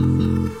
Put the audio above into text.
Mm-hmm.